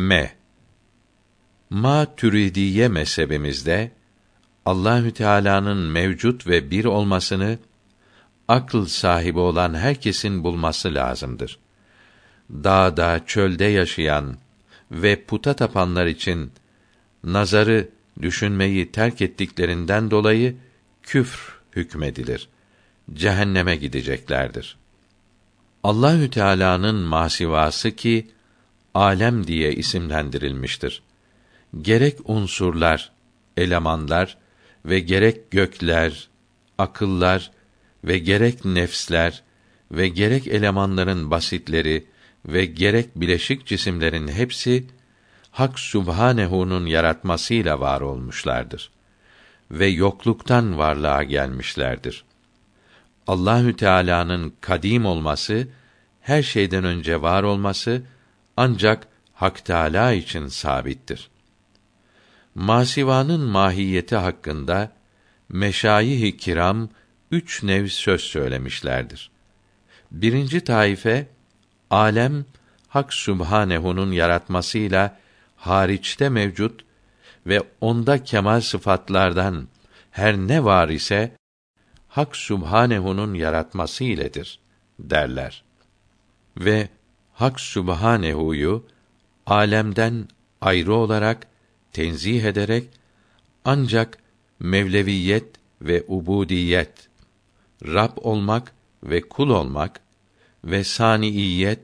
M. Ma Türidiye mezhebimizde Allahü Teala'nın mevcut ve bir olmasını akıl sahibi olan herkesin bulması lazımdır. Dağda, çölde yaşayan ve puta tapanlar için nazarı, düşünmeyi terk ettiklerinden dolayı küfr hükmedilir. Cehenneme gideceklerdir. Allahü Teala'nın masivası ki alem diye isimlendirilmiştir. Gerek unsurlar, elemanlar ve gerek gökler, akıllar ve gerek nefsler ve gerek elemanların basitleri ve gerek bileşik cisimlerin hepsi Hak Sübhanehu'nun yaratmasıyla var olmuşlardır ve yokluktan varlığa gelmişlerdir. Allahü Teala'nın kadim olması, her şeyden önce var olması ancak Hak Teala için sabittir. Masivanın mahiyeti hakkında meşayih-i kiram üç nev söz söylemişlerdir. Birinci taife alem Hak Sübhanehu'nun yaratmasıyla hariçte mevcut ve onda kemal sıfatlardan her ne var ise Hak Sübhanehu'nun yaratması iledir derler. Ve Hak Sübhanehu'yu alemden ayrı olarak tenzih ederek ancak mevleviyet ve ubudiyet, Rab olmak ve kul olmak ve saniiyet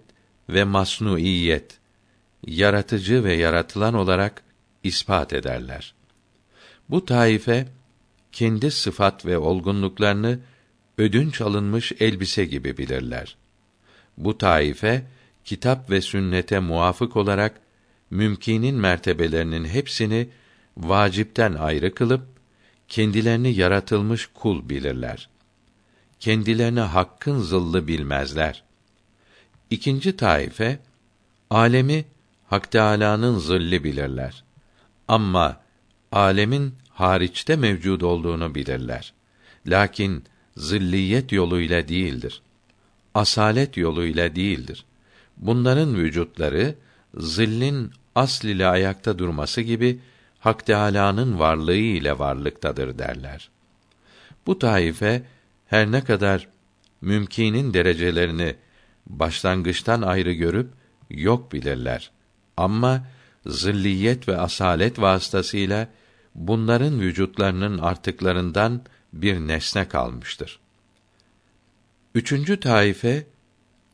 ve masnuiyet, yaratıcı ve yaratılan olarak ispat ederler. Bu taife kendi sıfat ve olgunluklarını ödünç alınmış elbise gibi bilirler. Bu taife kitap ve sünnete muafık olarak mümkinin mertebelerinin hepsini vacipten ayrı kılıp kendilerini yaratılmış kul bilirler. Kendilerini hakkın zıllı bilmezler. İkinci taife alemi Hak Teâlâ'nın zilli bilirler. Ama alemin hariçte mevcud olduğunu bilirler. Lakin zilliyet yoluyla değildir. Asalet yoluyla değildir. Bunların vücutları zillin asl ile ayakta durması gibi Hak Teâlâ'nın varlığı ile varlıktadır derler. Bu taife her ne kadar mümkinin derecelerini başlangıçtan ayrı görüp yok bilirler. Ama zilliyet ve asalet vasıtasıyla bunların vücutlarının artıklarından bir nesne kalmıştır. Üçüncü taife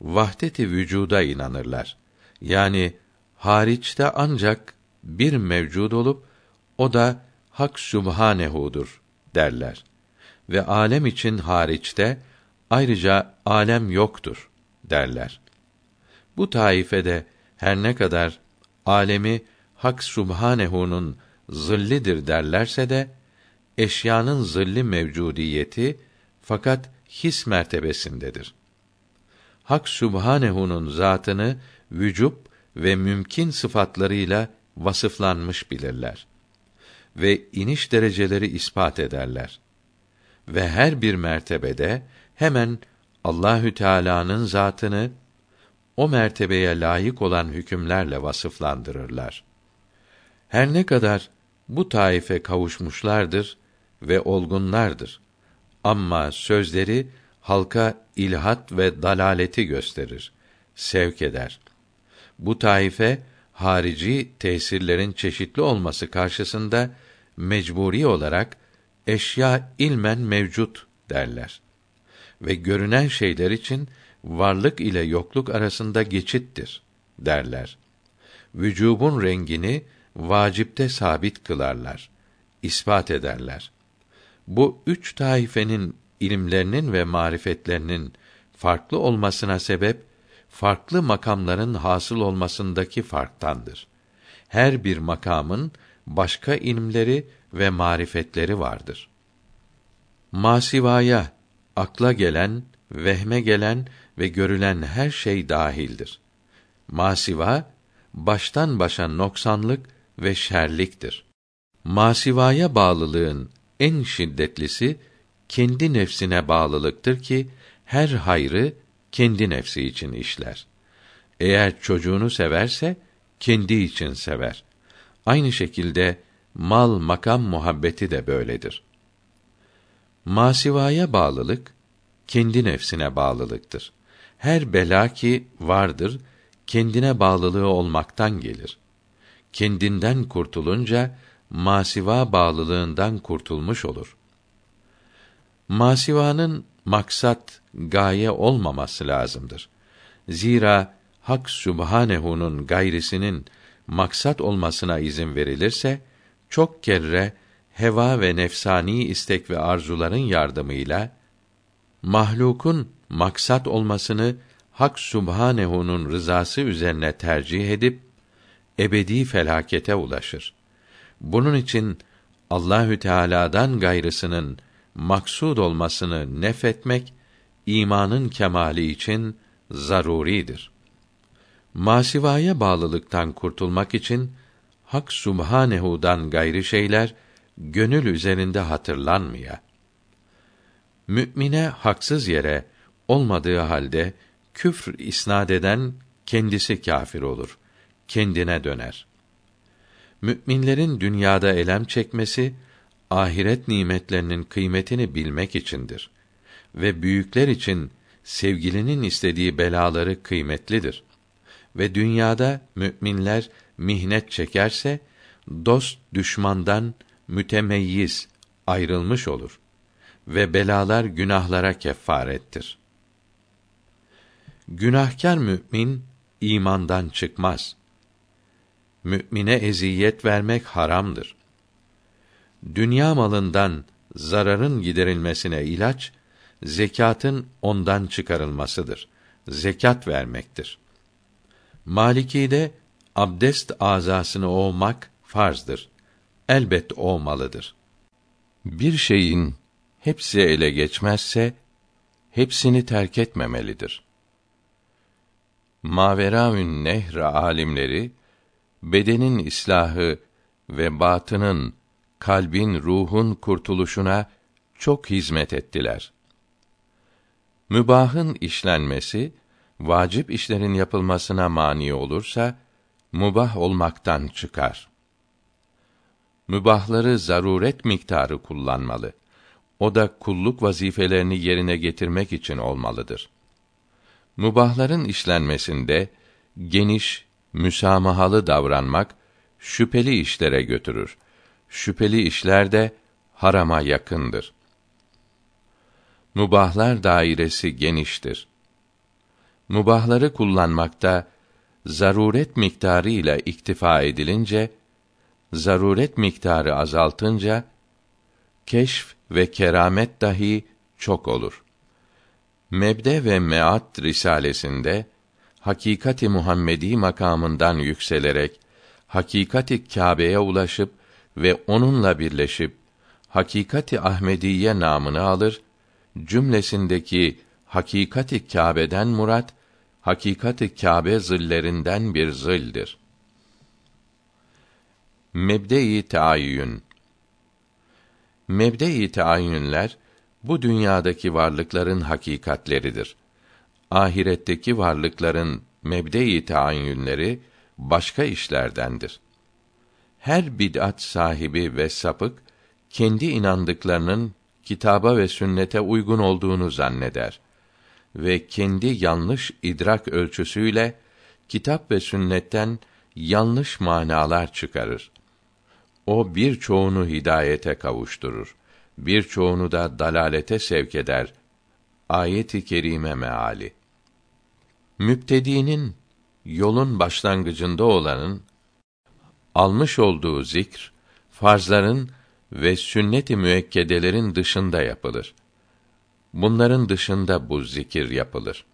vahdeti vücuda inanırlar. Yani hariçte ancak bir mevcud olup o da Hak Sübhanehu'dur derler. Ve alem için hariçte ayrıca alem yoktur derler. Bu taifede her ne kadar alemi Hak Subhanehu'nun zillidir derlerse de eşyanın zilli mevcudiyeti fakat his mertebesindedir. Hak Subhanehu'nun zatını vücub ve mümkün sıfatlarıyla vasıflanmış bilirler ve iniş dereceleri ispat ederler. Ve her bir mertebede hemen Allahü Teala'nın zatını o mertebeye layık olan hükümlerle vasıflandırırlar. Her ne kadar bu taife kavuşmuşlardır ve olgunlardır. Ama sözleri halka ilhat ve dalaleti gösterir, sevk eder. Bu taife harici tesirlerin çeşitli olması karşısında mecburi olarak eşya ilmen mevcut derler. Ve görünen şeyler için varlık ile yokluk arasında geçittir derler. Vücubun rengini vacipte sabit kılarlar, ispat ederler. Bu üç taifenin ilimlerinin ve marifetlerinin farklı olmasına sebep farklı makamların hasıl olmasındaki farktandır. Her bir makamın başka ilimleri ve marifetleri vardır. Masivaya akla gelen, vehme gelen ve görülen her şey dahildir. Masiva baştan başa noksanlık ve şerliktir. Masivaya bağlılığın en şiddetlisi kendi nefsine bağlılıktır ki her hayrı kendi nefsi için işler. Eğer çocuğunu severse kendi için sever. Aynı şekilde mal makam muhabbeti de böyledir. Masivaya bağlılık kendi nefsine bağlılıktır. Her bela ki vardır, kendine bağlılığı olmaktan gelir. Kendinden kurtulunca masiva bağlılığından kurtulmuş olur. Masivanın maksat, gaye olmaması lazımdır. Zira Hak Sübhanehu'nun gayrisinin maksat olmasına izin verilirse çok kere heva ve nefsani istek ve arzuların yardımıyla mahlukun maksat olmasını Hak Subhanehu'nun rızası üzerine tercih edip ebedi felakete ulaşır. Bunun için Allahü Teala'dan gayrısının maksud olmasını nefetmek imanın kemali için zaruridir. Masivaya bağlılıktan kurtulmak için Hak Subhanehu'dan gayri şeyler gönül üzerinde hatırlanmaya. Mümine haksız yere olmadığı halde küfr isnad eden kendisi kâfir olur. Kendine döner. Müminlerin dünyada elem çekmesi ahiret nimetlerinin kıymetini bilmek içindir ve büyükler için sevgilinin istediği belaları kıymetlidir. Ve dünyada müminler mihnet çekerse dost düşmandan mütemeyyiz ayrılmış olur ve belalar günahlara kefarettir. Günahkar mümin imandan çıkmaz. Mümine eziyet vermek haramdır. Dünya malından zararın giderilmesine ilaç zekatın ondan çıkarılmasıdır. Zekat vermektir. Maliki'de abdest azasını ovmak farzdır. Elbet olmalıdır. Bir şeyin hepsi ele geçmezse hepsini terk etmemelidir. Maveraün Nehr alimleri bedenin islahı ve batının, kalbin, ruhun kurtuluşuna çok hizmet ettiler. Mübahın işlenmesi vacip işlerin yapılmasına mani olursa mubah olmaktan çıkar. Mübahları zaruret miktarı kullanmalı. O da kulluk vazifelerini yerine getirmek için olmalıdır. Mübahların işlenmesinde geniş, müsamahalı davranmak şüpheli işlere götürür. Şüpheli işler de harama yakındır. Mubahlar dairesi geniştir. Mubahları kullanmakta zaruret miktarı ile iktifa edilince zaruret miktarı azaltınca keşf ve keramet dahi çok olur. Mebde ve Meat risalesinde hakikati Muhammedi makamından yükselerek hakikati Kâbe'ye ulaşıp ve onunla birleşip hakikati Ahmediye namını alır. Cümlesindeki hakikati Kâbe'den murat hakikati Kâbe zillerinden bir zildir. Mebde-i Teayyün Mebde-i Teayyünler bu dünyadaki varlıkların hakikatleridir. Ahiretteki varlıkların mebde-i teayyünleri başka işlerdendir. Her bid'at sahibi ve sapık kendi inandıklarının kitaba ve sünnete uygun olduğunu zanneder ve kendi yanlış idrak ölçüsüyle kitap ve sünnetten yanlış manalar çıkarır. O birçoğunu hidayete kavuşturur birçoğunu da dalalete sevk eder. Ayet-i kerime meali. Müptedinin yolun başlangıcında olanın almış olduğu zikr farzların ve sünnet-i müekkedelerin dışında yapılır. Bunların dışında bu zikir yapılır.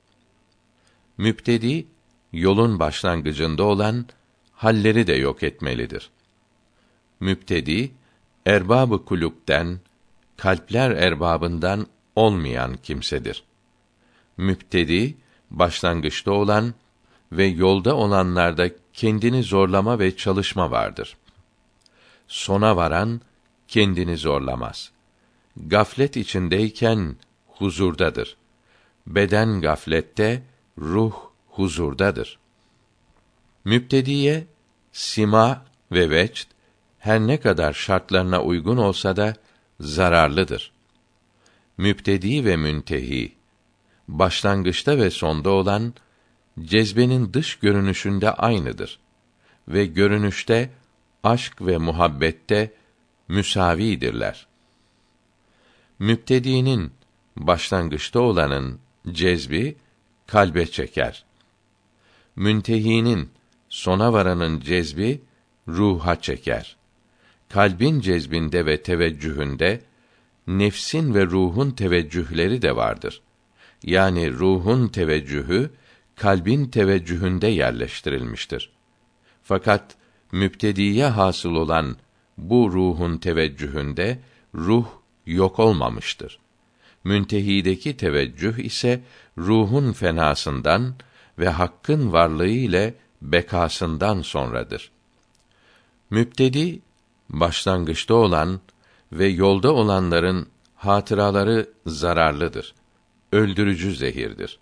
Müptedi yolun başlangıcında olan halleri de yok etmelidir. Müptedi erbabı kulüpten kalpler erbabından olmayan kimsedir. Müptedi başlangıçta olan ve yolda olanlarda kendini zorlama ve çalışma vardır. Sona varan kendini zorlamaz. Gaflet içindeyken huzurdadır. Beden gaflette, ruh huzurdadır. Müptediye sima ve vecd her ne kadar şartlarına uygun olsa da zararlıdır. Müptedi ve müntehi başlangıçta ve sonda olan cezbenin dış görünüşünde aynıdır ve görünüşte aşk ve muhabbette müsavidirler. Müptedi'nin başlangıçta olanın cezbi kalbe çeker. Müntehinin sona varanın cezbi ruha çeker. Kalbin cezbinde ve teveccühünde nefsin ve ruhun teveccühleri de vardır. Yani ruhun teveccühü kalbin teveccühünde yerleştirilmiştir. Fakat müptediye hasıl olan bu ruhun teveccühünde ruh yok olmamıştır. Müntehideki teveccüh ise ruhun fenasından ve hakkın varlığı ile bekasından sonradır. Müptedi başlangıçta olan ve yolda olanların hatıraları zararlıdır. Öldürücü zehirdir.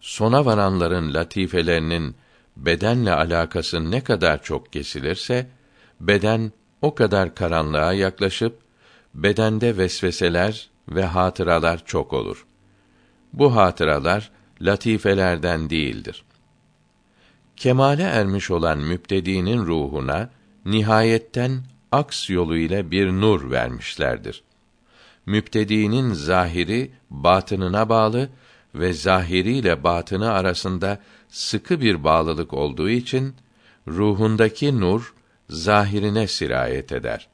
Sona varanların latifelerinin bedenle alakası ne kadar çok kesilirse beden o kadar karanlığa yaklaşıp bedende vesveseler ve hatıralar çok olur. Bu hatıralar latifelerden değildir. Kemale ermiş olan müptedinin ruhuna nihayetten aks yolu ile bir nur vermişlerdir. Müptedinin zahiri batınına bağlı ve zahiriyle batını arasında sıkı bir bağlılık olduğu için ruhundaki nur zahirine sirayet eder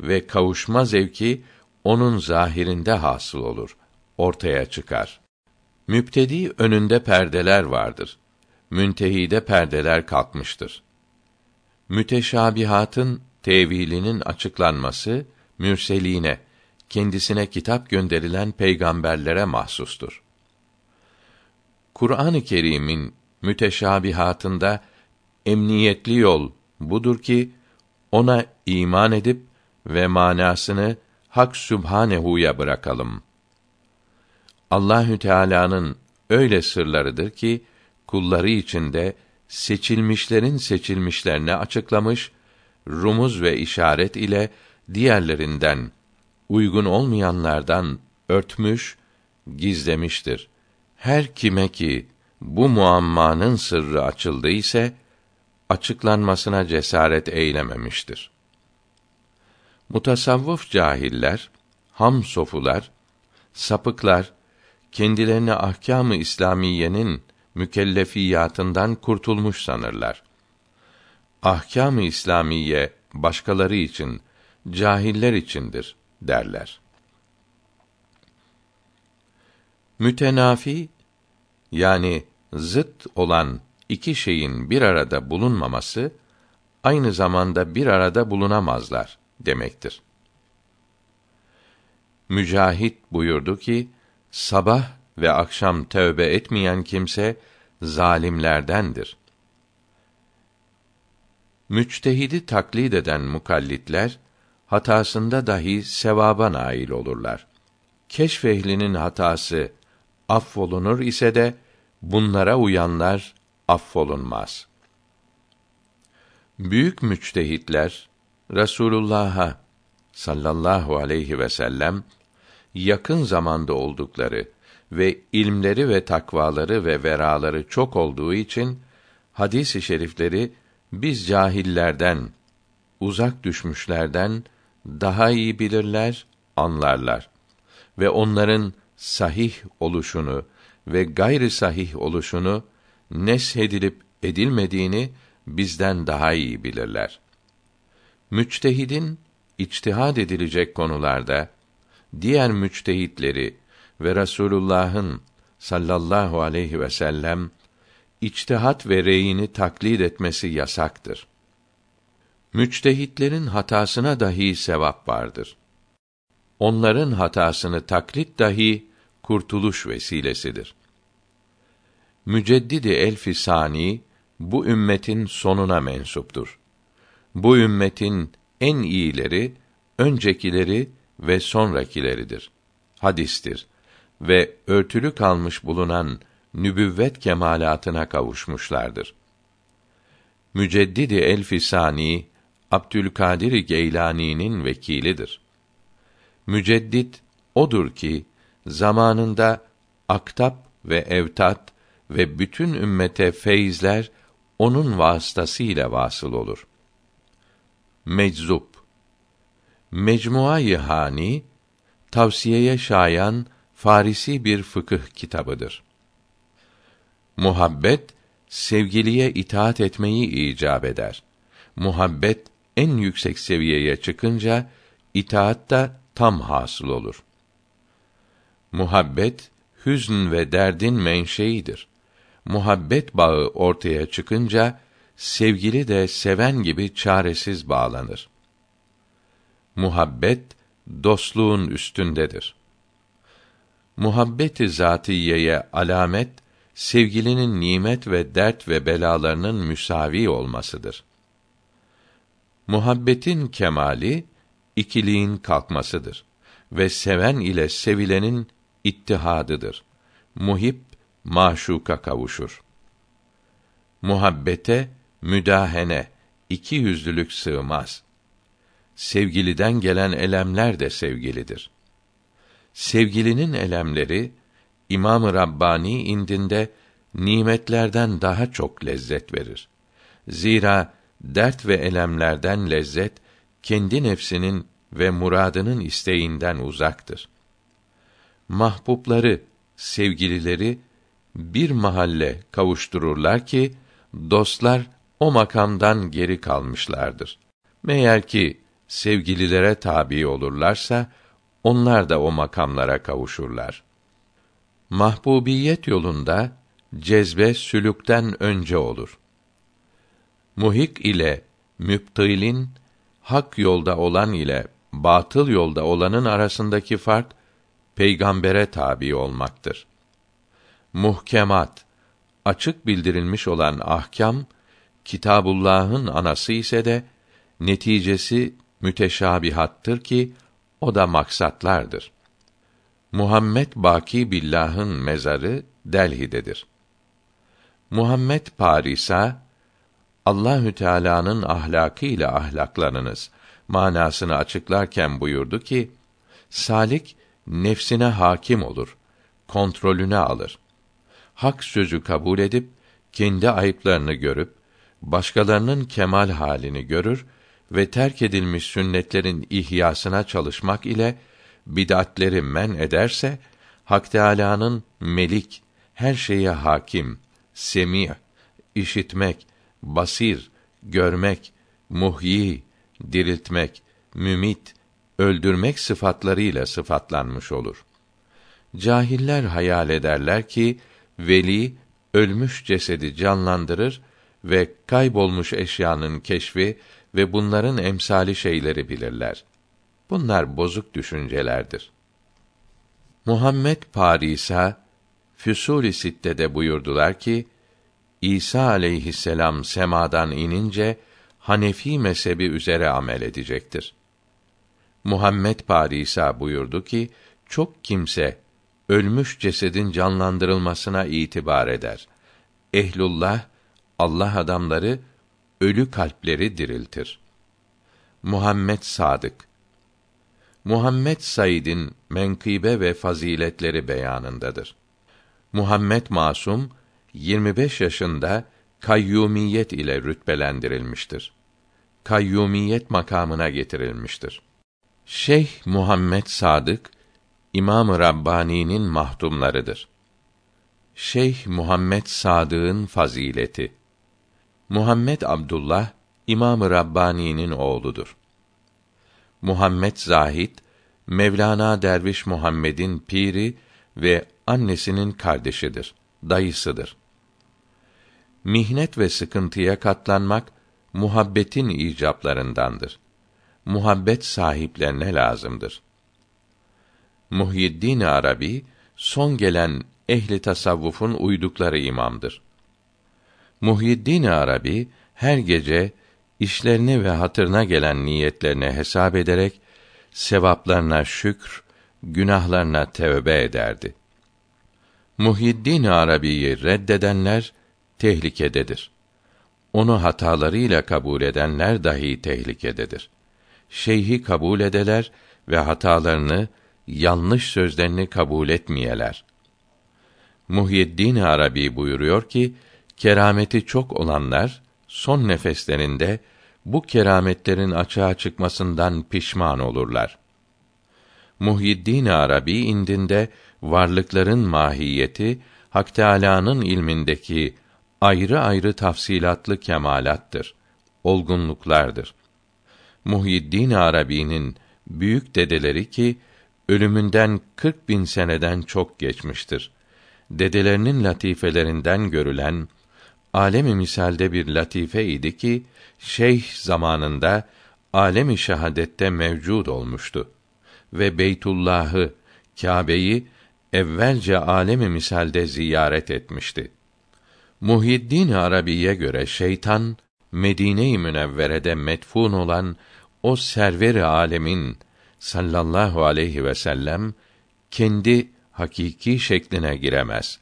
ve kavuşma zevki onun zahirinde hasıl olur, ortaya çıkar. Müptedi önünde perdeler vardır. Müntehide perdeler kalkmıştır. Müteşabihatın tevilinin açıklanması mürseline kendisine kitap gönderilen peygamberlere mahsustur. Kur'an-ı Kerim'in müteşabihatında emniyetli yol budur ki ona iman edip ve manasını Hak Sübhanehu'ya bırakalım. Allahü Teala'nın öyle sırlarıdır ki kulları içinde seçilmişlerin seçilmişlerine açıklamış, rumuz ve işaret ile diğerlerinden uygun olmayanlardan örtmüş, gizlemiştir. Her kime ki bu muammanın sırrı açıldı ise açıklanmasına cesaret eylememiştir. Mutasavvıf cahiller, ham sofular, sapıklar kendilerini ahkâm-ı İslamiyenin mükellefiyatından kurtulmuş sanırlar. Ahkâm-ı İslamiye başkaları için, cahiller içindir derler. Mütenafi yani zıt olan iki şeyin bir arada bulunmaması aynı zamanda bir arada bulunamazlar demektir. Mücahit buyurdu ki sabah ve akşam tövbe etmeyen kimse zalimlerdendir. Müçtehidi taklit eden mukallitler hatasında dahi sevaba nail olurlar. Keşf ehlinin hatası affolunur ise de bunlara uyanlar affolunmaz. Büyük müçtehitler Resulullah'a sallallahu aleyhi ve sellem yakın zamanda oldukları ve ilmleri ve takvaları ve veraları çok olduğu için hadis-i şerifleri biz cahillerden, uzak düşmüşlerden daha iyi bilirler, anlarlar ve onların sahih oluşunu ve gayri sahih oluşunu neshedilip edilmediğini bizden daha iyi bilirler. Müçtehidin içtihad edilecek konularda diğer müçtehitleri ve Resulullah'ın sallallahu aleyhi ve sellem içtihat ve reyini taklit etmesi yasaktır. Müçtehitlerin hatasına dahi sevap vardır. Onların hatasını taklit dahi kurtuluş vesilesidir. Müceddidi Elfi Sani bu ümmetin sonuna mensuptur. Bu ümmetin en iyileri öncekileri ve sonrakileridir. Hadistir ve örtülü kalmış bulunan nübüvvet kemalatına kavuşmuşlardır. Müceddidi Elfisani Abdülkadir Geylani'nin vekilidir. Müceddit odur ki zamanında aktap ve evtat ve bütün ümmete feyizler onun vasıtasıyla vasıl olur. Meczup Mecmuayı Hani tavsiyeye şayan Farisi bir fıkıh kitabıdır. Muhabbet sevgiliye itaat etmeyi icap eder. Muhabbet en yüksek seviyeye çıkınca itaat da tam hasıl olur. Muhabbet hüzn ve derdin menşeidir. Muhabbet bağı ortaya çıkınca sevgili de seven gibi çaresiz bağlanır. Muhabbet dostluğun üstündedir. Muhabbeti zatiyeye alamet sevgilinin nimet ve dert ve belalarının müsavi olmasıdır. Muhabbetin kemali ikiliğin kalkmasıdır ve seven ile sevilenin ittihadıdır. Muhib maşuka kavuşur. Muhabbete müdahene, iki yüzlülük sığmaz. Sevgiliden gelen elemler de sevgilidir. Sevgilinin elemleri İmam-ı Rabbani indinde nimetlerden daha çok lezzet verir. Zira dert ve elemlerden lezzet kendi nefsinin ve muradının isteğinden uzaktır. Mahbubları, sevgilileri bir mahalle kavuştururlar ki dostlar o makamdan geri kalmışlardır. Meğer ki sevgililere tabi olurlarsa onlar da o makamlara kavuşurlar. Mahbubiyet yolunda cezbe sülükten önce olur. Muhik ile müptilin hak yolda olan ile batıl yolda olanın arasındaki fark peygambere tabi olmaktır. Muhkemat açık bildirilmiş olan ahkam Kitabullah'ın anası ise de neticesi müteşabihattır ki o da maksatlardır. Muhammed Baki Billah'ın mezarı Delhi'dedir. Muhammed Parisa Allahü Teala'nın ahlakı ile ahlaklarınız manasını açıklarken buyurdu ki: Salik nefsine hakim olur, kontrolüne alır. Hak sözü kabul edip kendi ayıplarını görüp başkalarının kemal halini görür ve terk edilmiş sünnetlerin ihyasına çalışmak ile bid'atleri men ederse Hak Teâlâ'nın melik, her şeye hakim, semî, işitmek, basir, görmek, muhyi, diriltmek, mümit, öldürmek sıfatlarıyla sıfatlanmış olur. Cahiller hayal ederler ki veli ölmüş cesedi canlandırır ve kaybolmuş eşyanın keşfi ve bunların emsali şeyleri bilirler. Bunlar bozuk düşüncelerdir. Muhammed Parisa Füsul-i Sitte'de buyurdular ki İsa aleyhisselam semadan inince Hanefi mezhebi üzere amel edecektir. Muhammed Parisa buyurdu ki çok kimse ölmüş cesedin canlandırılmasına itibar eder. Ehlullah Allah adamları ölü kalpleri diriltir. Muhammed Sadık Muhammed Said'in menkıbe ve faziletleri beyanındadır. Muhammed Masum 25 yaşında kayyumiyet ile rütbelendirilmiştir. Kayyumiyet makamına getirilmiştir. Şeyh Muhammed Sadık İmam-ı Rabbani'nin mahdumlarıdır. Şeyh Muhammed Sadık'ın fazileti Muhammed Abdullah İmam-ı Rabbani'nin oğludur. Muhammed Zahid Mevlana Derviş Muhammed'in piri ve annesinin kardeşidir, dayısıdır. Mihnet ve sıkıntıya katlanmak muhabbetin icaplarındandır. Muhabbet sahiplerine lazımdır. Muhyiddin Arabi son gelen ehli tasavvufun uydukları imamdır. Muhyiddin Arabi her gece işlerini ve hatırına gelen niyetlerini hesap ederek sevaplarına şükr, günahlarına tevbe ederdi. Muhyiddin Arabi'yi reddedenler tehlikededir. onu hatalarıyla kabul edenler dahi tehlikededir. Şeyhi kabul edeler ve hatalarını, yanlış sözlerini kabul etmeyeler. Muhyiddin Arabi buyuruyor ki, kerameti çok olanlar son nefeslerinde bu kerametlerin açığa çıkmasından pişman olurlar. Muhyiddin Arabi indinde varlıkların mahiyeti Hak Teâlâ'nın ilmindeki ayrı ayrı tafsilatlı kemalattır, olgunluklardır. Muhyiddin Arabi'nin büyük dedeleri ki ölümünden 40 bin seneden çok geçmiştir. Dedelerinin latifelerinden görülen alemi misalde bir latife idi ki şeyh zamanında alemi şehadette mevcud olmuştu ve Beytullah'ı, Kâbe'yi evvelce alemi misalde ziyaret etmişti. Muhyiddin Arabi'ye göre şeytan Medine-i Münevvere'de metfun olan o server-i alemin sallallahu aleyhi ve sellem kendi hakiki şekline giremez.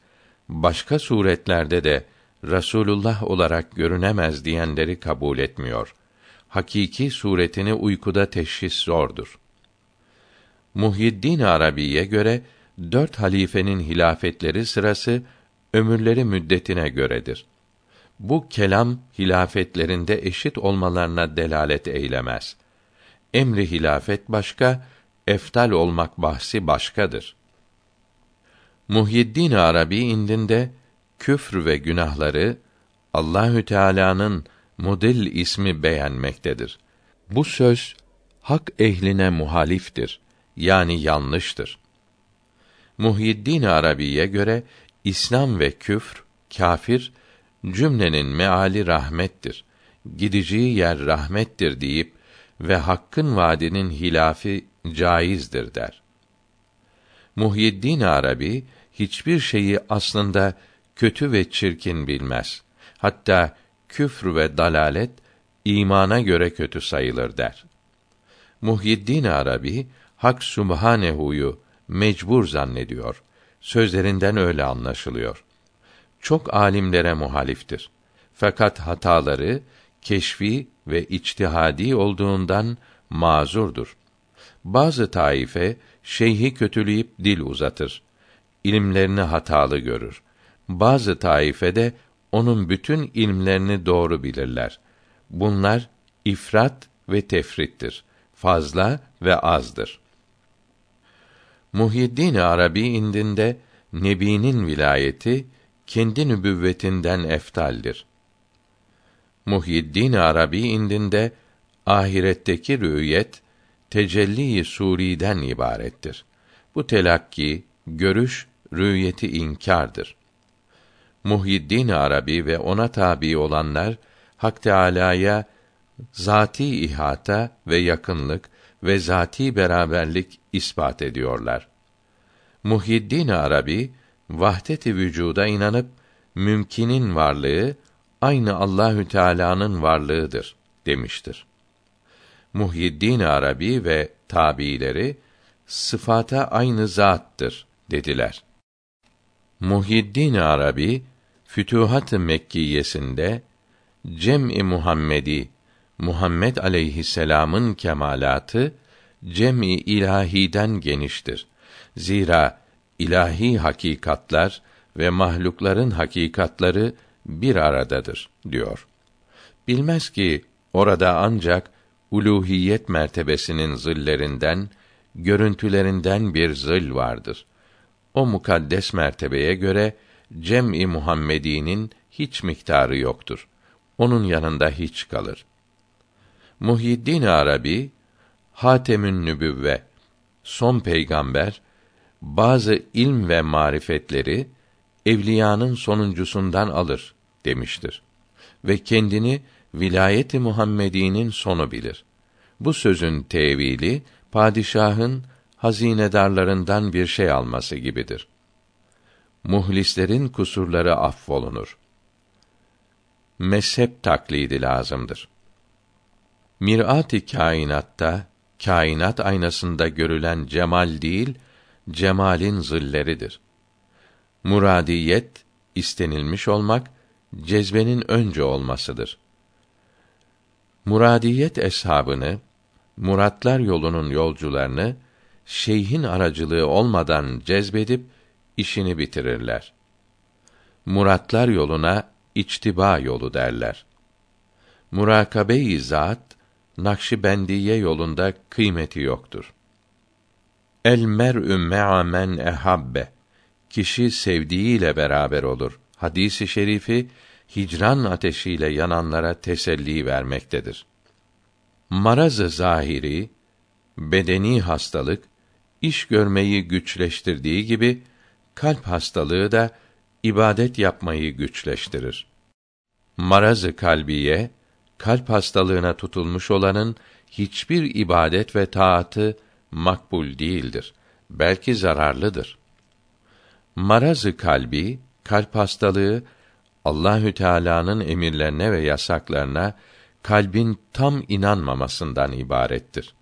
Başka suretlerde de Rasulullah olarak görünemez diyenleri kabul etmiyor. Hakiki suretini uykuda teşhis zordur. Muhyiddin Arabi'ye göre dört halifenin hilafetleri sırası ömürleri müddetine göredir. Bu kelam hilafetlerinde eşit olmalarına delalet eylemez. Emri hilafet başka, eftal olmak bahsi başkadır. Muhyiddin Arabi indinde küfr ve günahları Allahü Teala'nın model ismi beğenmektedir. Bu söz hak ehline muhaliftir. Yani yanlıştır. Muhyiddin Arabi'ye göre İslam ve küfr, kafir cümlenin meali rahmettir. Gideceği yer rahmettir deyip ve hakkın vaadinin hilafi caizdir der. Muhyiddin Arabi hiçbir şeyi aslında kötü ve çirkin bilmez. Hatta küfr ve dalalet imana göre kötü sayılır der. Muhyiddin Arabi Hak Subhanehu'yu mecbur zannediyor. Sözlerinden öyle anlaşılıyor. Çok alimlere muhaliftir. Fakat hataları keşfi ve içtihadi olduğundan mazurdur. Bazı taife şeyhi kötüleyip dil uzatır. İlimlerini hatalı görür. Bazı taife de onun bütün ilmlerini doğru bilirler. Bunlar ifrat ve tefrittir. Fazla ve azdır. Muhyiddin Arabi indinde nebinin vilayeti kendi nübüvvetinden eftaldir. Muhyiddin Arabi indinde ahiretteki rüyet tecelli-i suriden ibarettir. Bu telakki, görüş rüyeti inkardır. Muhyiddin Arabi ve ona tabi olanlar Hak Teâlâ'ya zati ihata ve yakınlık ve zati beraberlik ispat ediyorlar. Muhyiddin Arabi vahdet-i vücuda inanıp mümkinin varlığı aynı Allahü Teala'nın varlığıdır demiştir. Muhyiddin Arabi ve tabiileri sıfata aynı zattır dediler. Muhyiddin Arabi Fütuhat-ı Mekkiyesinde Cem-i Muhammedi Muhammed aleyhisselam'ın kemalatı cem-i ilahiden geniştir. Zira ilahi hakikatlar ve mahlukların hakikatları bir aradadır diyor. Bilmez ki orada ancak uluhiyet mertebesinin zillerinden, görüntülerinden bir zil vardır. O mukaddes mertebeye göre cem-i Muhammedi'nin hiç miktarı yoktur. Onun yanında hiç kalır. Muhyiddin Arabi Hatemün Nübüvve son peygamber bazı ilm ve marifetleri evliyanın sonuncusundan alır demiştir. Ve kendini vilayeti Muhammedi'nin sonu bilir. Bu sözün tevili padişahın hazinedarlarından bir şey alması gibidir. Muhlislerin kusurları affolunur. Mezhep taklidi lazımdır. Mirat-ı kainatta, kainat aynasında görülen cemal değil, cemalin zilleridir. Muradiyet, istenilmiş olmak, cezbenin önce olmasıdır. Muradiyet eshabını, muratlar yolunun yolcularını şeyhin aracılığı olmadan cezbedip işini bitirirler. Muratlar yoluna içtiba yolu derler. Murakabe-i zat Nakşibendiye yolunda kıymeti yoktur. El mer'ü me'a men ehabbe. Kişi sevdiğiyle beraber olur. Hadisi şerifi hicran ateşiyle yananlara teselli vermektedir. Marazı zahiri, bedeni hastalık, iş görmeyi güçleştirdiği gibi, kalp hastalığı da ibadet yapmayı güçleştirir. Marazı kalbiye, kalp hastalığına tutulmuş olanın hiçbir ibadet ve taatı makbul değildir. Belki zararlıdır. Marazı kalbi, kalp hastalığı Allahü Teala'nın emirlerine ve yasaklarına kalbin tam inanmamasından ibarettir.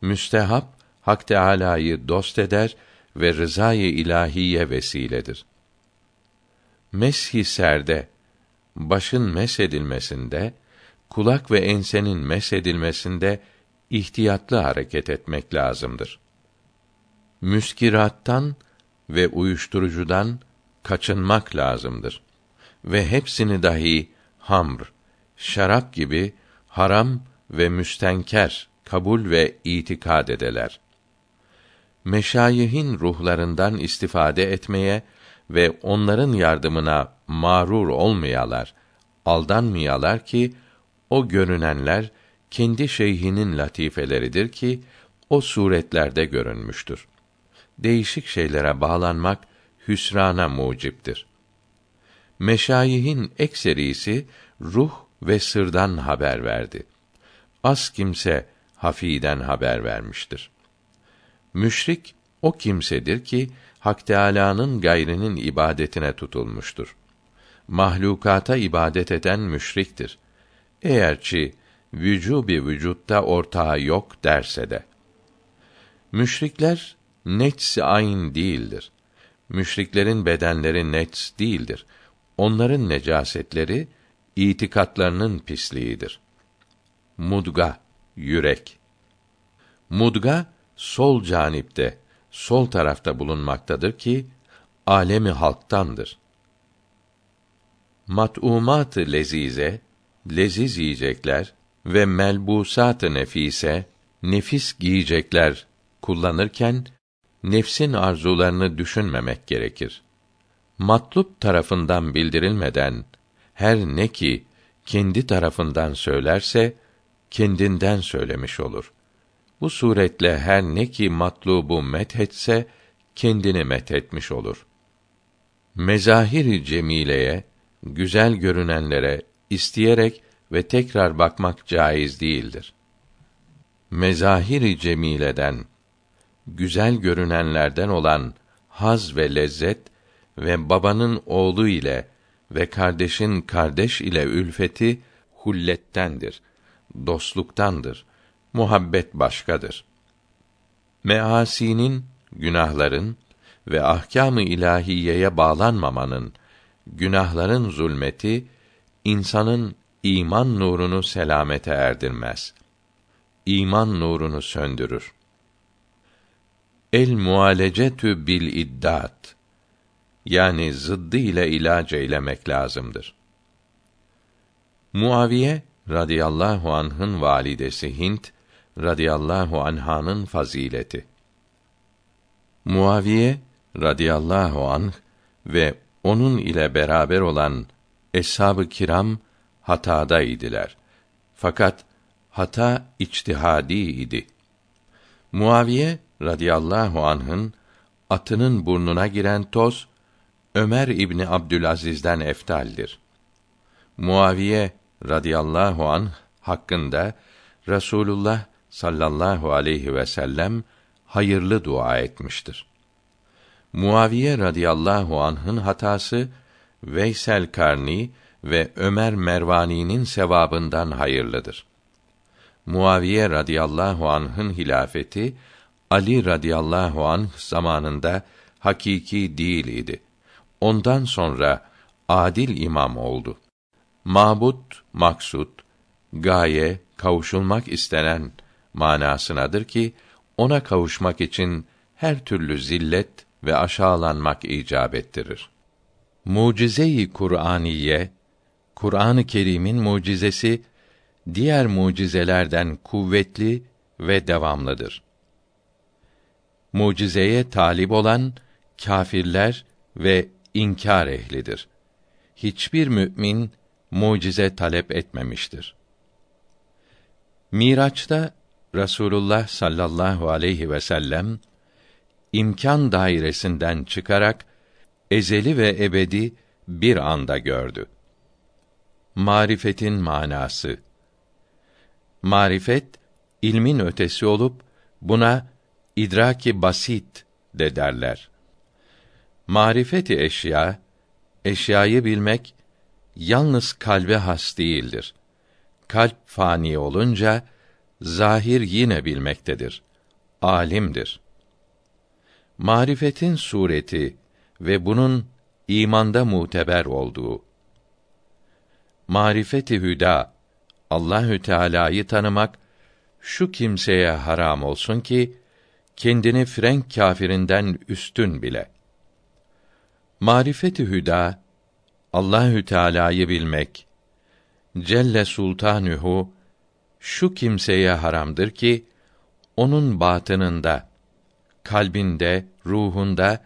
Müstehap Hak Teâlâ'yı dost eder ve rızayı ilahiye vesiledir. Meshi serde, başın mesedilmesinde, kulak ve ensenin mesedilmesinde ihtiyatlı hareket etmek lazımdır. Müskirattan ve uyuşturucudan kaçınmak lazımdır ve hepsini dahi hamr, şarap gibi haram ve müstenker kabul ve itikad edeler. Meşayihin ruhlarından istifade etmeye ve onların yardımına mağrur olmayalar, aldanmayalar ki o görünenler kendi şeyhinin latifeleridir ki o suretlerde görünmüştür. Değişik şeylere bağlanmak hüsrana muciptir. Meşayihin ekserisi ruh ve sırdan haber verdi. Az kimse hafiden haber vermiştir. Müşrik o kimsedir ki Hak Teâlâ'nın gayrinin ibadetine tutulmuştur. Mahlukata ibadet eden müşriktir. Eğer ki vücubi vücutta ortağı yok derse de. Müşrikler nets ayn değildir. Müşriklerin bedenleri nets değildir. Onların necasetleri itikatlarının pisliğidir. Mudga yürek. Mudga sol canipte, sol tarafta bulunmaktadır ki alemi halktandır. Mat'umat-ı lezize, leziz yiyecekler ve melbusat-ı nefise, nefis giyecekler kullanırken nefsin arzularını düşünmemek gerekir. Matlup tarafından bildirilmeden her ne ki kendi tarafından söylerse kendinden söylemiş olur. Bu suretle her ne ki matlubu methetse kendini methetmiş olur. Mezahir cemileye, güzel görünenlere isteyerek ve tekrar bakmak caiz değildir. Mezahir cemileden güzel görünenlerden olan haz ve lezzet ve babanın oğlu ile ve kardeşin kardeş ile ülfeti hullettendir, dostluktandır. Muhabbet başkadır. Measinin, günahların ve ahkâm-ı ilahiyeye bağlanmamanın, günahların zulmeti insanın iman nurunu selamete erdirmez. İman nurunu söndürür. El mualecetü bil iddat yani zıddı ile ilaç eylemek lazımdır. Muaviye radıyallahu anh'ın validesi Hint radıyallahu anh'ın fazileti. Muaviye radıyallahu anh ve onun ile beraber olan eshab-ı kiram hatada idiler. Fakat hata içtihadi idi. Muaviye radıyallahu anh'ın atının burnuna giren toz Ömer İbni Abdülaziz'den eftaldir. Muaviye radıyallahu anh hakkında Rasulullah sallallahu aleyhi ve sellem hayırlı dua etmiştir. Muaviye radıyallahu anh'ın hatası Veysel Karni ve Ömer Mervani'nin sevabından hayırlıdır. Muaviye radıyallahu anh'ın hilafeti Ali radıyallahu anh zamanında hakiki değil idi. Ondan sonra adil imam oldu. Mabut, maksut, gaye, kavuşulmak istenen manasınadır ki ona kavuşmak için her türlü zillet ve aşağılanmak icap ettirir. Mucize-i Kur'aniye Kur'an-ı Kerim'in mucizesi diğer mucizelerden kuvvetli ve devamlıdır. Mucizeye talip olan kâfirler ve inkar ehlidir. Hiçbir mümin mucize talep etmemiştir. Miraç'ta Rasulullah sallallahu aleyhi ve sellem imkan dairesinden çıkarak ezeli ve ebedi bir anda gördü. Marifetin manası Marifet ilmin ötesi olup buna idraki basit de derler. Marifeti eşya eşyayı bilmek yalnız kalbe has değildir. Kalp fani olunca zahir yine bilmektedir. Alimdir. Marifetin sureti ve bunun imanda muteber olduğu. Marifeti hüda Allahü Teala'yı tanımak şu kimseye haram olsun ki kendini frenk kâfirinden üstün bile. Marifeti hüda Allahü Teala'yı bilmek Celle Sultanuhu şu kimseye haramdır ki onun batınında, kalbinde, ruhunda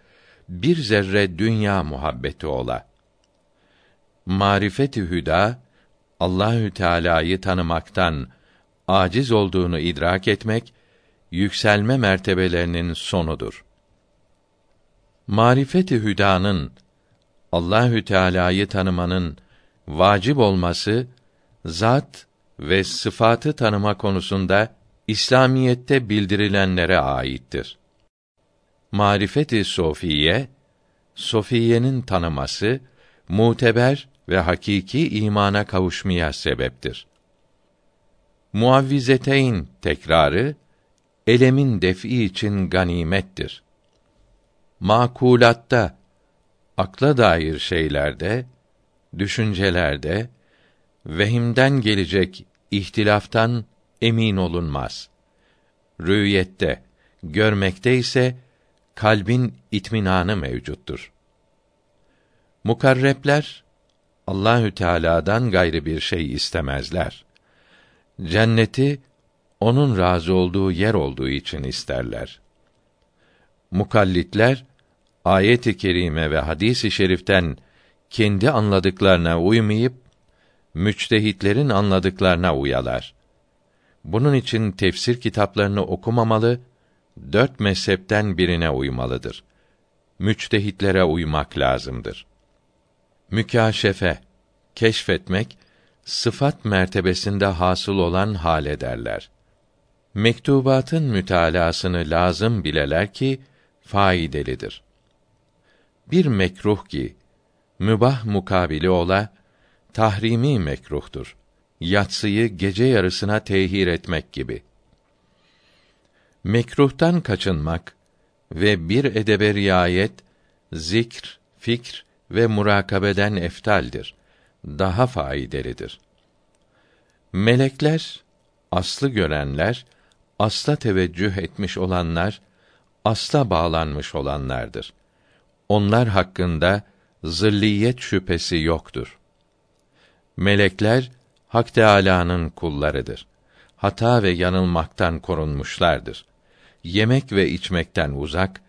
bir zerre dünya muhabbeti ola. Marifeti hüda Allahü Teala'yı tanımaktan aciz olduğunu idrak etmek yükselme mertebelerinin sonudur. Marifeti hüdanın Allahü Teala'yı tanımanın vacip olması zat ve sıfatı tanıma konusunda İslamiyette bildirilenlere aittir. Marifeti sofiye sofiyenin tanıması muteber ve hakiki imana kavuşmaya sebeptir. Muavvizeteyn tekrarı elemin defi için ganimettir. Makulatta akla dair şeylerde, düşüncelerde vehimden gelecek ihtilaftan emin olunmaz. Rüyette, görmekte ise kalbin itminanı mevcuttur. Mukarrepler Allahü Teala'dan gayrı bir şey istemezler. Cenneti onun razı olduğu yer olduğu için isterler. Mukallitler ayet-i kerime ve hadis-i şeriften kendi anladıklarına uymayıp müçtehitlerin anladıklarına uyalar. Bunun için tefsir kitaplarını okumamalı, dört mezhepten birine uymalıdır. Müçtehitlere uymak lazımdır. Mükâşefe, keşfetmek, sıfat mertebesinde hasıl olan hale derler. Mektubatın mütalasını lazım bileler ki faydalıdır. Bir mekruh ki mübah mukabili ola tahrimi mekruhtur. Yatsıyı gece yarısına tehir etmek gibi. Mekruhtan kaçınmak ve bir edebe riayet zikr, fikr ve murakabeden eftaldir. Daha faydalıdır. Melekler, aslı görenler, asla teveccüh etmiş olanlar, asla bağlanmış olanlardır. Onlar hakkında zilliyet şüphesi yoktur. Melekler Hak Teâlâ'nın kullarıdır. Hata ve yanılmaktan korunmuşlardır. Yemek ve içmekten uzak,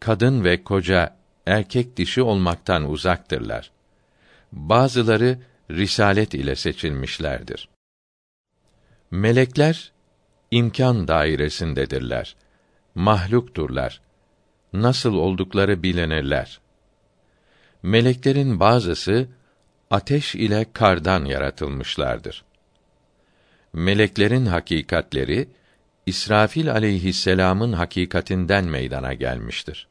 kadın ve koca, erkek dişi olmaktan uzaktırlar. Bazıları risalet ile seçilmişlerdir. Melekler imkan dairesindedirler. Mahlukturlar. Nasıl oldukları bilinirler. Meleklerin bazısı ateş ile kardan yaratılmışlardır. Meleklerin hakikatleri İsrafil aleyhisselam'ın hakikatinden meydana gelmiştir.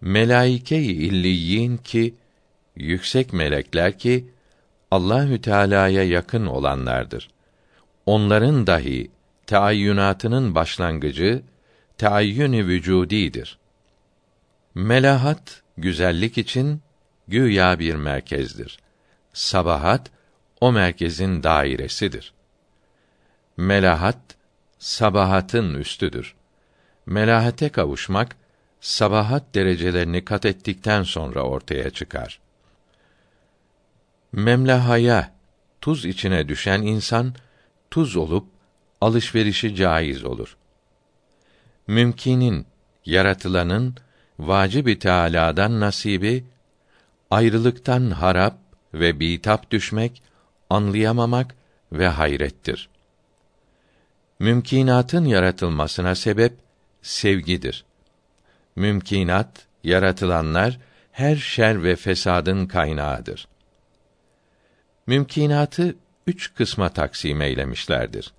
Melaike-i illiyin ki yüksek melekler ki Allahü Teala'ya yakın olanlardır. Onların dahi teayyünatının başlangıcı teayyün-i vücudidir. Melahat güzellik için güya bir merkezdir. Sabahat o merkezin dairesidir. Melahat sabahatın üstüdür. Melahate kavuşmak sabahat derecelerini kat ettikten sonra ortaya çıkar. Memlahaya tuz içine düşen insan tuz olup alışverişi caiz olur. Mümkinin, yaratılanın vacib-i Teâlâ'dan nasibi ayrılıktan harap ve bitap düşmek, anlayamamak ve hayrettir. Mümkinatın yaratılmasına sebep sevgidir. Mümkinat, yaratılanlar her şer ve fesadın kaynağıdır. Mümkinatı üç kısma taksim eylemişlerdir.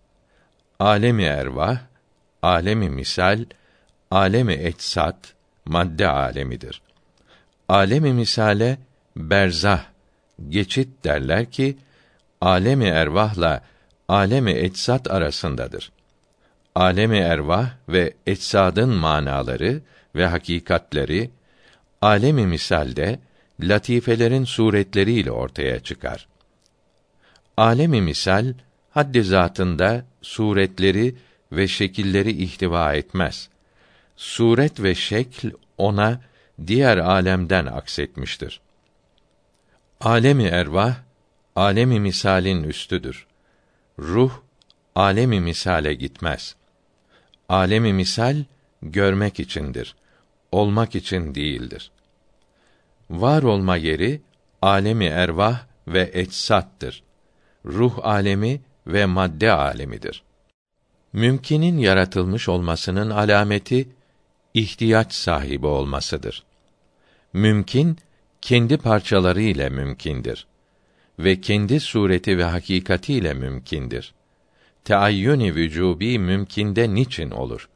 Alemi ervah, alemi misal, alemi etsat, madde alemidir. Alemi misale berzah, geçit derler ki alemi ervahla alemi etsat arasındadır. Alemi ervah ve etsadın manaları ve hakikatleri alemi misalde latifelerin suretleriyle ortaya çıkar. Alemi misal haddi zatında suretleri ve şekilleri ihtiva etmez. Suret ve şekl ona diğer alemden aksetmiştir. Alemi ervah alemi misalin üstüdür. Ruh alemi misale gitmez. Alemi misal görmek içindir. Olmak için değildir. Var olma yeri alemi ervah ve etsattır. Ruh alemi ve madde alemidir. Mümkinin yaratılmış olmasının alameti ihtiyaç sahibi olmasıdır. Mümkin kendi parçaları ile mümkindir ve kendi sureti ve hakikati ile mümkindir. Teayyün-i vücubi mümkinde niçin olur?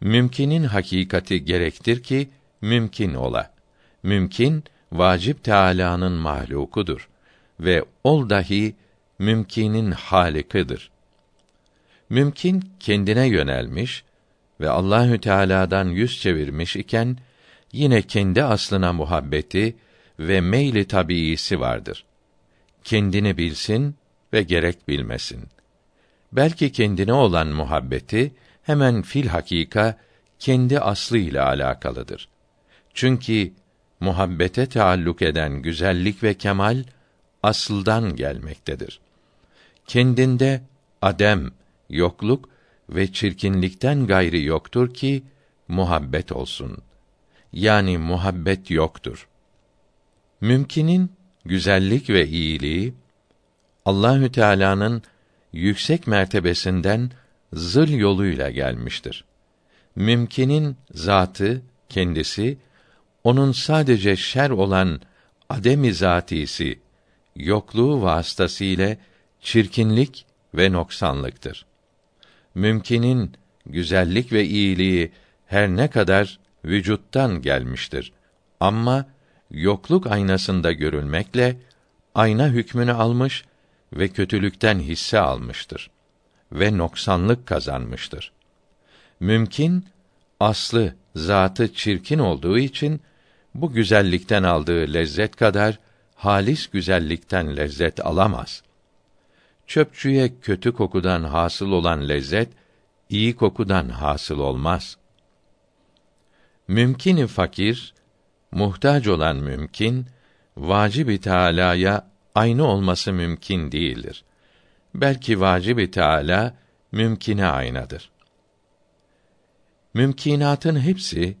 Mümkinin hakikati gerektir ki mümkün ola. Mümkin vacip Teâlâ'nın mahlukudur ve ol dahi mümkinin halikidir. Mümkin kendine yönelmiş ve Allahü Teala'dan yüz çevirmiş iken yine kendi aslına muhabbeti ve meyli tabiisi vardır. Kendini bilsin ve gerek bilmesin. Belki kendine olan muhabbeti hemen fil hakika kendi aslı ile alakalıdır. Çünkü muhabbete taalluk eden güzellik ve kemal asıldan gelmektedir. Kendinde adem, yokluk ve çirkinlikten gayri yoktur ki muhabbet olsun. Yani muhabbet yoktur. Mümkinin güzellik ve iyiliği Allahü Teala'nın yüksek mertebesinden zıl yoluyla gelmiştir. Mümkinin zatı, kendisi onun sadece şer olan ademi zatisi, yokluğu vasıtasıyla çirkinlik ve noksanlıktır mümkinin güzellik ve iyiliği her ne kadar vücuttan gelmiştir. Ama yokluk aynasında görülmekle ayna hükmünü almış ve kötülükten hisse almıştır ve noksanlık kazanmıştır. Mümkün aslı zatı çirkin olduğu için bu güzellikten aldığı lezzet kadar halis güzellikten lezzet alamaz. Çöpçüye kötü kokudan hasıl olan lezzet iyi kokudan hasıl olmaz. Mümkini fakir, muhtaç olan mümkün, vacib-i Teâlâ'ya aynı olması mümkün değildir. Belki vacib-i Teâlâ mümkine aynadır. Mümkinatın hepsi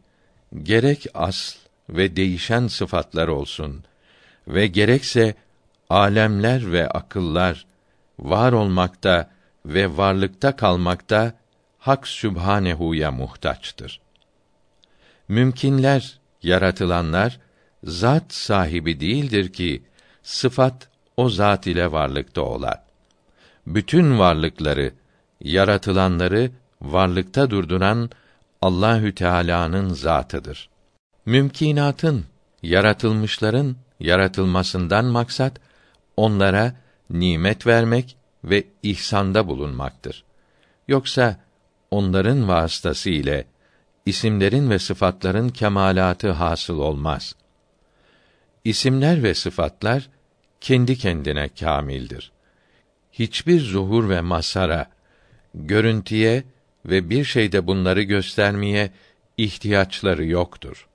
gerek asl ve değişen sıfatlar olsun ve gerekse alemler ve akıllar var olmakta ve varlıkta kalmakta Hak Sübhanehu'ya muhtaçtır. Mümkinler, yaratılanlar zat sahibi değildir ki sıfat o zat ile varlıkta ola. Bütün varlıkları, yaratılanları varlıkta durduran Allahü Teala'nın zatıdır. Mümkinatın, yaratılmışların yaratılmasından maksat onlara nimet vermek ve ihsanda bulunmaktır. Yoksa onların vasıtası ile isimlerin ve sıfatların kemalatı hasıl olmaz. İsimler ve sıfatlar kendi kendine kamildir. Hiçbir zuhur ve masara, görüntüye ve bir şeyde bunları göstermeye ihtiyaçları yoktur.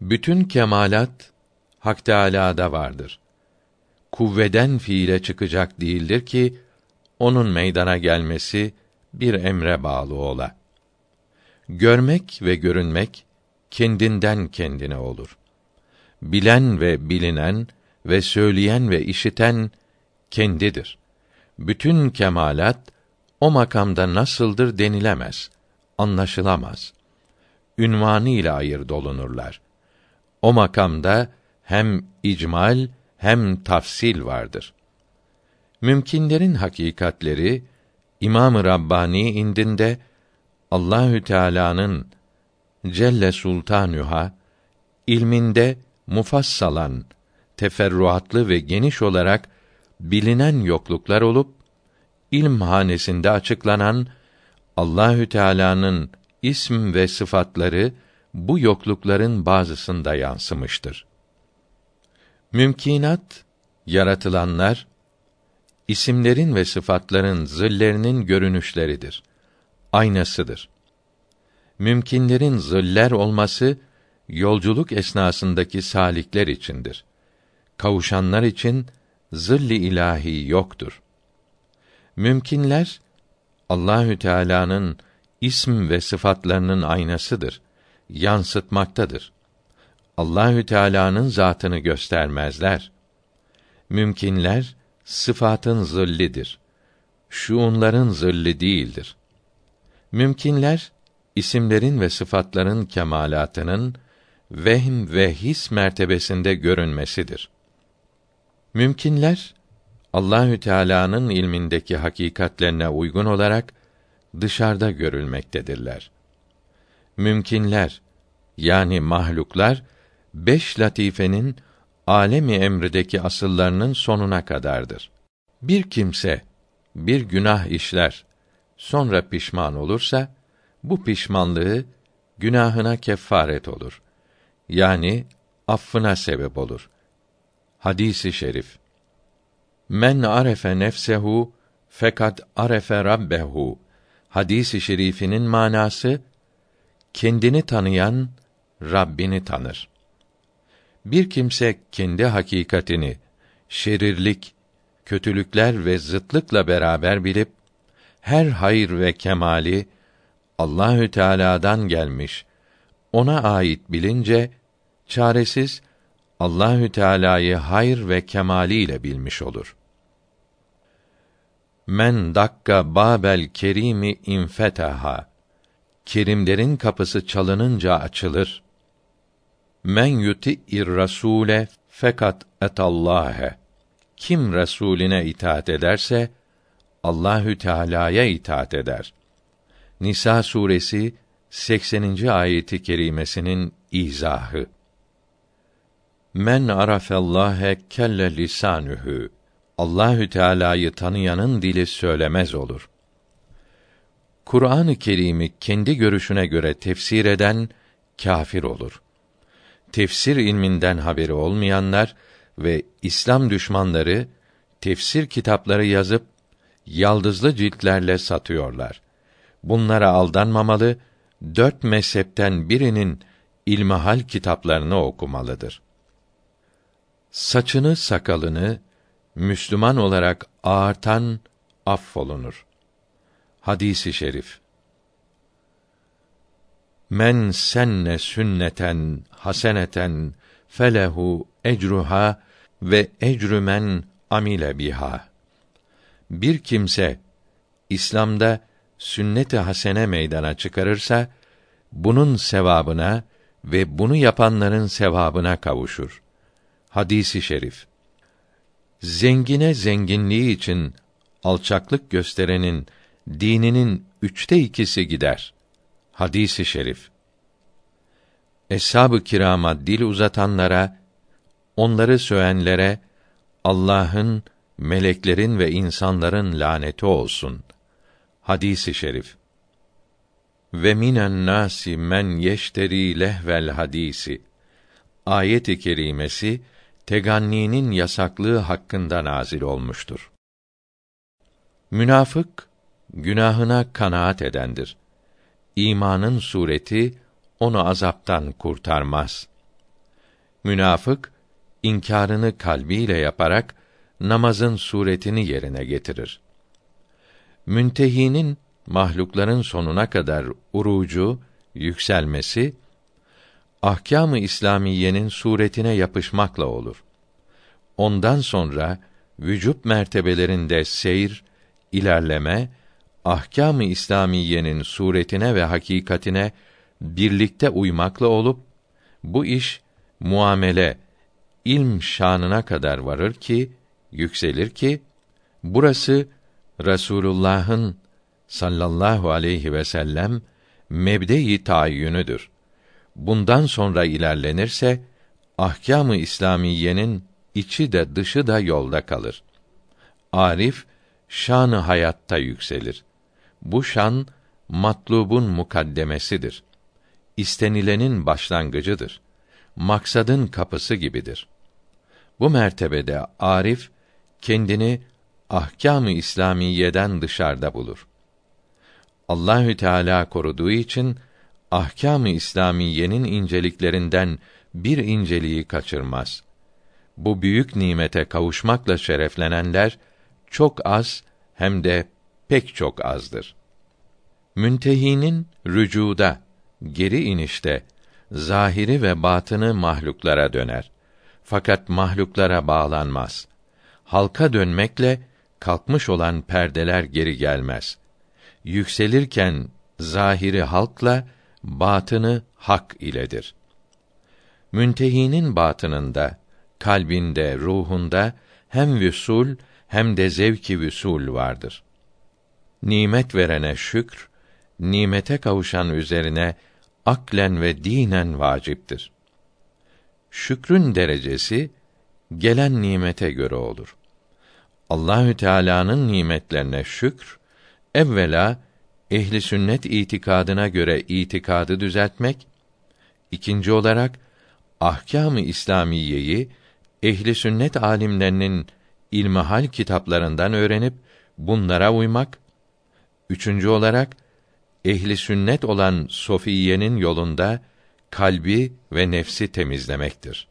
Bütün kemalat Hak Teâlâ'da vardır. Kuvveden fiile çıkacak değildir ki onun meydana gelmesi bir emre bağlı ola. Görmek ve görünmek kendinden kendine olur. Bilen ve bilinen ve söyleyen ve işiten kendidir. Bütün kemalat o makamda nasıldır denilemez, anlaşılamaz. Ünvanı ile ayır dolunurlar. O makamda hem icmal hem tafsil vardır. Mümkinlerin hakikatleri İmam-ı Rabbani indinde Allahü Teala'nın Celle Sultanüha ilminde mufassalan, teferruatlı ve geniş olarak bilinen yokluklar olup ilm hanesinde açıklanan Allahü Teala'nın ism ve sıfatları bu yoklukların bazısında yansımıştır. Mümkinat yaratılanlar isimlerin ve sıfatların zillerinin görünüşleridir. Aynasıdır. Mümkinlerin ziller olması yolculuk esnasındaki salikler içindir. Kavuşanlar için zilli ilahi yoktur. Mümkinler Allahü Teala'nın ism ve sıfatlarının aynasıdır. Yansıtmaktadır. Allahü Teala'nın zatını göstermezler. Mümkinler sıfatın zillidir. Şuunların zilli değildir. Mümkinler isimlerin ve sıfatların kemalatının vehm ve his mertebesinde görünmesidir. Mümkinler Allahü Teala'nın ilmindeki hakikatlerine uygun olarak dışarıda görülmektedirler. Mümkinler yani mahluklar beş latifenin alemi emrideki asıllarının sonuna kadardır. Bir kimse bir günah işler, sonra pişman olursa bu pişmanlığı günahına kefaret olur. Yani affına sebep olur. Hadisi şerif. Men arefe nefsehu fakat arefe rabbehu. Hadisi şerifinin manası kendini tanıyan Rabbini tanır. Bir kimse kendi hakikatini şerirlik, kötülükler ve zıtlıkla beraber bilip her hayır ve kemali Allahü Teala'dan gelmiş, ona ait bilince çaresiz Allahü Teala'yı hayır ve kemaliyle bilmiş olur. Men dakka babel kerimi infetaha. Kerimlerin kapısı çalınınca açılır. Men yuti'ir rasule fakat etallâhe. Kim Resulüne itaat ederse Allahü Teala'ya itaat eder. Nisa suresi 80. ayeti kerimesinin izahı. Men arafallâhe kelle lisanühü. Allahü Teala'yı tanıyanın dili söylemez olur. Kur'an-ı Kerim'i kendi görüşüne göre tefsir eden kâfir olur. Tefsir ilminden haberi olmayanlar ve İslam düşmanları tefsir kitapları yazıp yaldızlı ciltlerle satıyorlar. Bunlara aldanmamalı, dört mezhepten birinin ilmihal kitaplarını okumalıdır. Saçını sakalını Müslüman olarak ağartan affolunur. Hadisi şerif. Men senne sünneten haseneten felehu ecruha ve ecrü men amile biha. Bir kimse İslam'da sünnet-i hasene meydana çıkarırsa bunun sevabına ve bunu yapanların sevabına kavuşur. Hadisi şerif. Zengine zenginliği için alçaklık gösterenin dininin üçte ikisi gider. Hadisi şerif. Eshab-ı kirama dil uzatanlara, onları söyenlere Allah'ın, meleklerin ve insanların laneti olsun. Hadisi şerif. Ve minen nasi men yeşteri lehvel hadisi. Ayet-i kerimesi teganninin yasaklığı hakkında nazil olmuştur. Münafık günahına kanaat edendir. İmanın sureti onu azaptan kurtarmaz. Münafık inkârını kalbiyle yaparak namazın suretini yerine getirir. Müntehinin mahlukların sonuna kadar urucu, yükselmesi ahkâm-ı İslamiyenin suretine yapışmakla olur. Ondan sonra vücut mertebelerinde seyir, ilerleme ahkâm-ı İslamiyenin suretine ve hakikatine birlikte uymakla olup bu iş muamele ilm şanına kadar varır ki yükselir ki burası Resulullah'ın sallallahu aleyhi ve sellem mebde-i tayyünüdür. Bundan sonra ilerlenirse ahkâm-ı İslamiyenin içi de dışı da yolda kalır. Arif şanı hayatta yükselir. Bu şan matlubun mukaddemesidir. İstenilenin başlangıcıdır. Maksadın kapısı gibidir. Bu mertebede arif kendini ahkâm-ı İslamiyeden dışarıda bulur. Allahü Teala koruduğu için ahkâm-ı İslamiyenin inceliklerinden bir inceliği kaçırmaz. Bu büyük nimete kavuşmakla şereflenenler çok az hem de pek çok azdır. Müntehinin rücuda, geri inişte zahiri ve batını mahluklara döner. Fakat mahluklara bağlanmaz. Halka dönmekle kalkmış olan perdeler geri gelmez. Yükselirken zahiri halkla batını hak iledir. Müntehinin batınında, kalbinde, ruhunda hem vüsul hem de zevki vüsul vardır. Nimet verene şükr, nimete kavuşan üzerine aklen ve dinen vaciptir. Şükrün derecesi gelen nimete göre olur. Allahü Teala'nın nimetlerine şükr evvela ehli sünnet itikadına göre itikadı düzeltmek, ikinci olarak ahkâm-ı İslamiyeyi ehli sünnet alimlerinin ilmihal kitaplarından öğrenip bunlara uymak, üçüncü olarak ehli sünnet olan sofiyenin yolunda kalbi ve nefsi temizlemektir.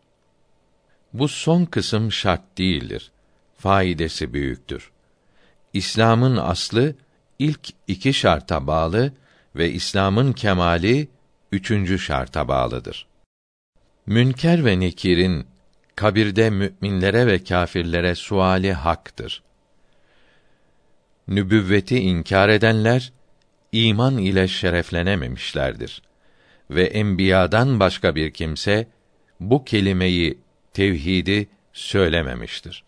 Bu son kısım şart değildir. Faidesi büyüktür. İslam'ın aslı ilk iki şarta bağlı ve İslam'ın kemali üçüncü şarta bağlıdır. Münker ve Nekir'in kabirde müminlere ve kâfirlere suali haktır. Nübüvveti inkar edenler iman ile şereflenememişlerdir ve enbiyadan başka bir kimse bu kelimeyi tevhidi söylememiştir.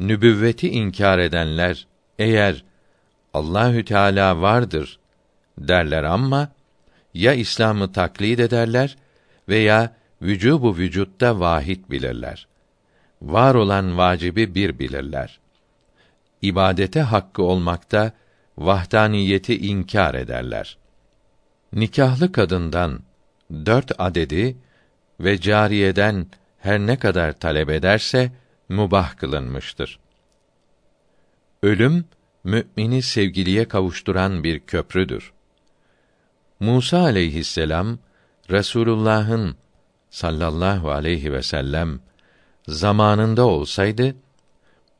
Nübüvveti inkar edenler eğer Allahü Teala vardır derler ama ya İslam'ı taklid ederler veya vücubu vücutta vahid bilirler. Var olan vacibi bir bilirler. İbadete hakkı olmakta vahdaniyeti inkar ederler. Nikahlı kadından dört adedi ve cariyeden her ne kadar talep ederse mubah kılınmıştır. Ölüm mümini sevgiliye kavuşturan bir köprüdür. Musa aleyhisselam Resulullah'ın sallallahu aleyhi ve sellem zamanında olsaydı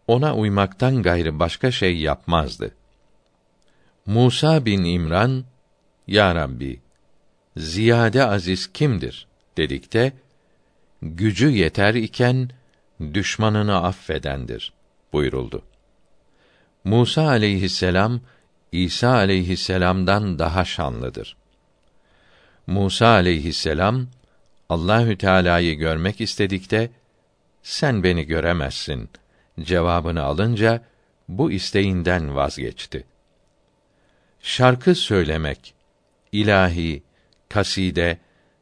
ona uymaktan gayrı başka şey yapmazdı. Musa bin İmran Ya Rabbi ziyade aziz kimdir dedikte gücü yeter iken düşmanını affedendir buyuruldu. Musa aleyhisselam İsa aleyhisselam'dan daha şanlıdır. Musa aleyhisselam Allahü Teala'yı görmek istedikte sen beni göremezsin cevabını alınca bu isteğinden vazgeçti. Şarkı söylemek, ilahi, kaside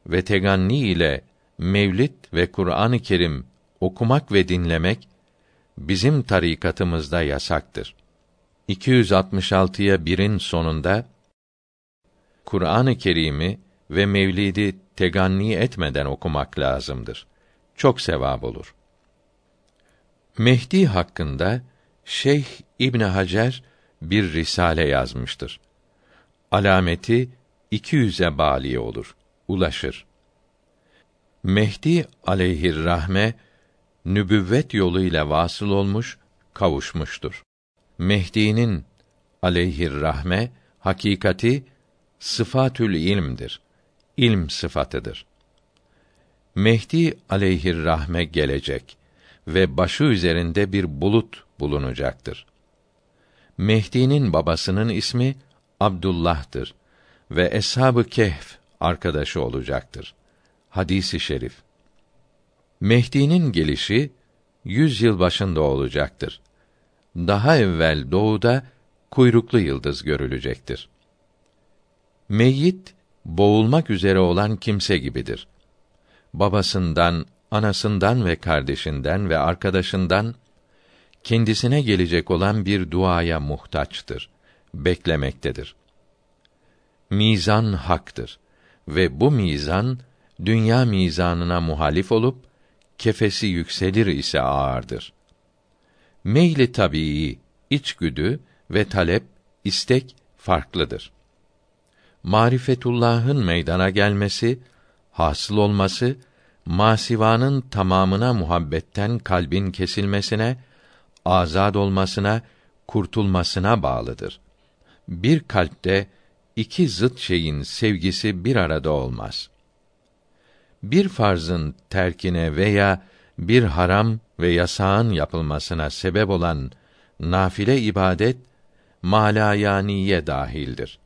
ve teganni ile mevlid ve Kur'an-ı Kerim okumak ve dinlemek bizim tarikatımızda yasaktır. 266'ya birin sonunda Kur'an-ı Kerim'i ve mevlidi teganni etmeden okumak lazımdır. Çok sevap olur. Mehdi hakkında Şeyh İbn Hacer bir risale yazmıştır. Alameti 200'e bali olur, ulaşır. Mehdi aleyhir rahme nübüvvet yoluyla vasıl olmuş, kavuşmuştur. Mehdi'nin aleyhir rahme hakikati sıfatül ilmdir. İlm sıfatıdır. Mehdi aleyhir rahme gelecek ve başı üzerinde bir bulut bulunacaktır. Mehdi'nin babasının ismi Abdullah'tır ve eshab-ı kehf arkadaşı olacaktır. Hadisi şerif. Mehdi'nin gelişi yüz yıl başında olacaktır. Daha evvel doğuda kuyruklu yıldız görülecektir. Meyyit boğulmak üzere olan kimse gibidir. Babasından, anasından ve kardeşinden ve arkadaşından kendisine gelecek olan bir duaya muhtaçtır, beklemektedir. Mizan haktır ve bu mizan dünya mizanına muhalif olup kefesi yükselir ise ağırdır. Meyli tabii, içgüdü ve talep, istek farklıdır. Marifetullah'ın meydana gelmesi, hasıl olması, masivanın tamamına muhabbetten kalbin kesilmesine, azad olmasına, kurtulmasına bağlıdır. Bir kalpte iki zıt şeyin sevgisi bir arada olmaz. Bir farzın terkine veya bir haram ve yasağın yapılmasına sebep olan nafile ibadet malayaniye dahildir.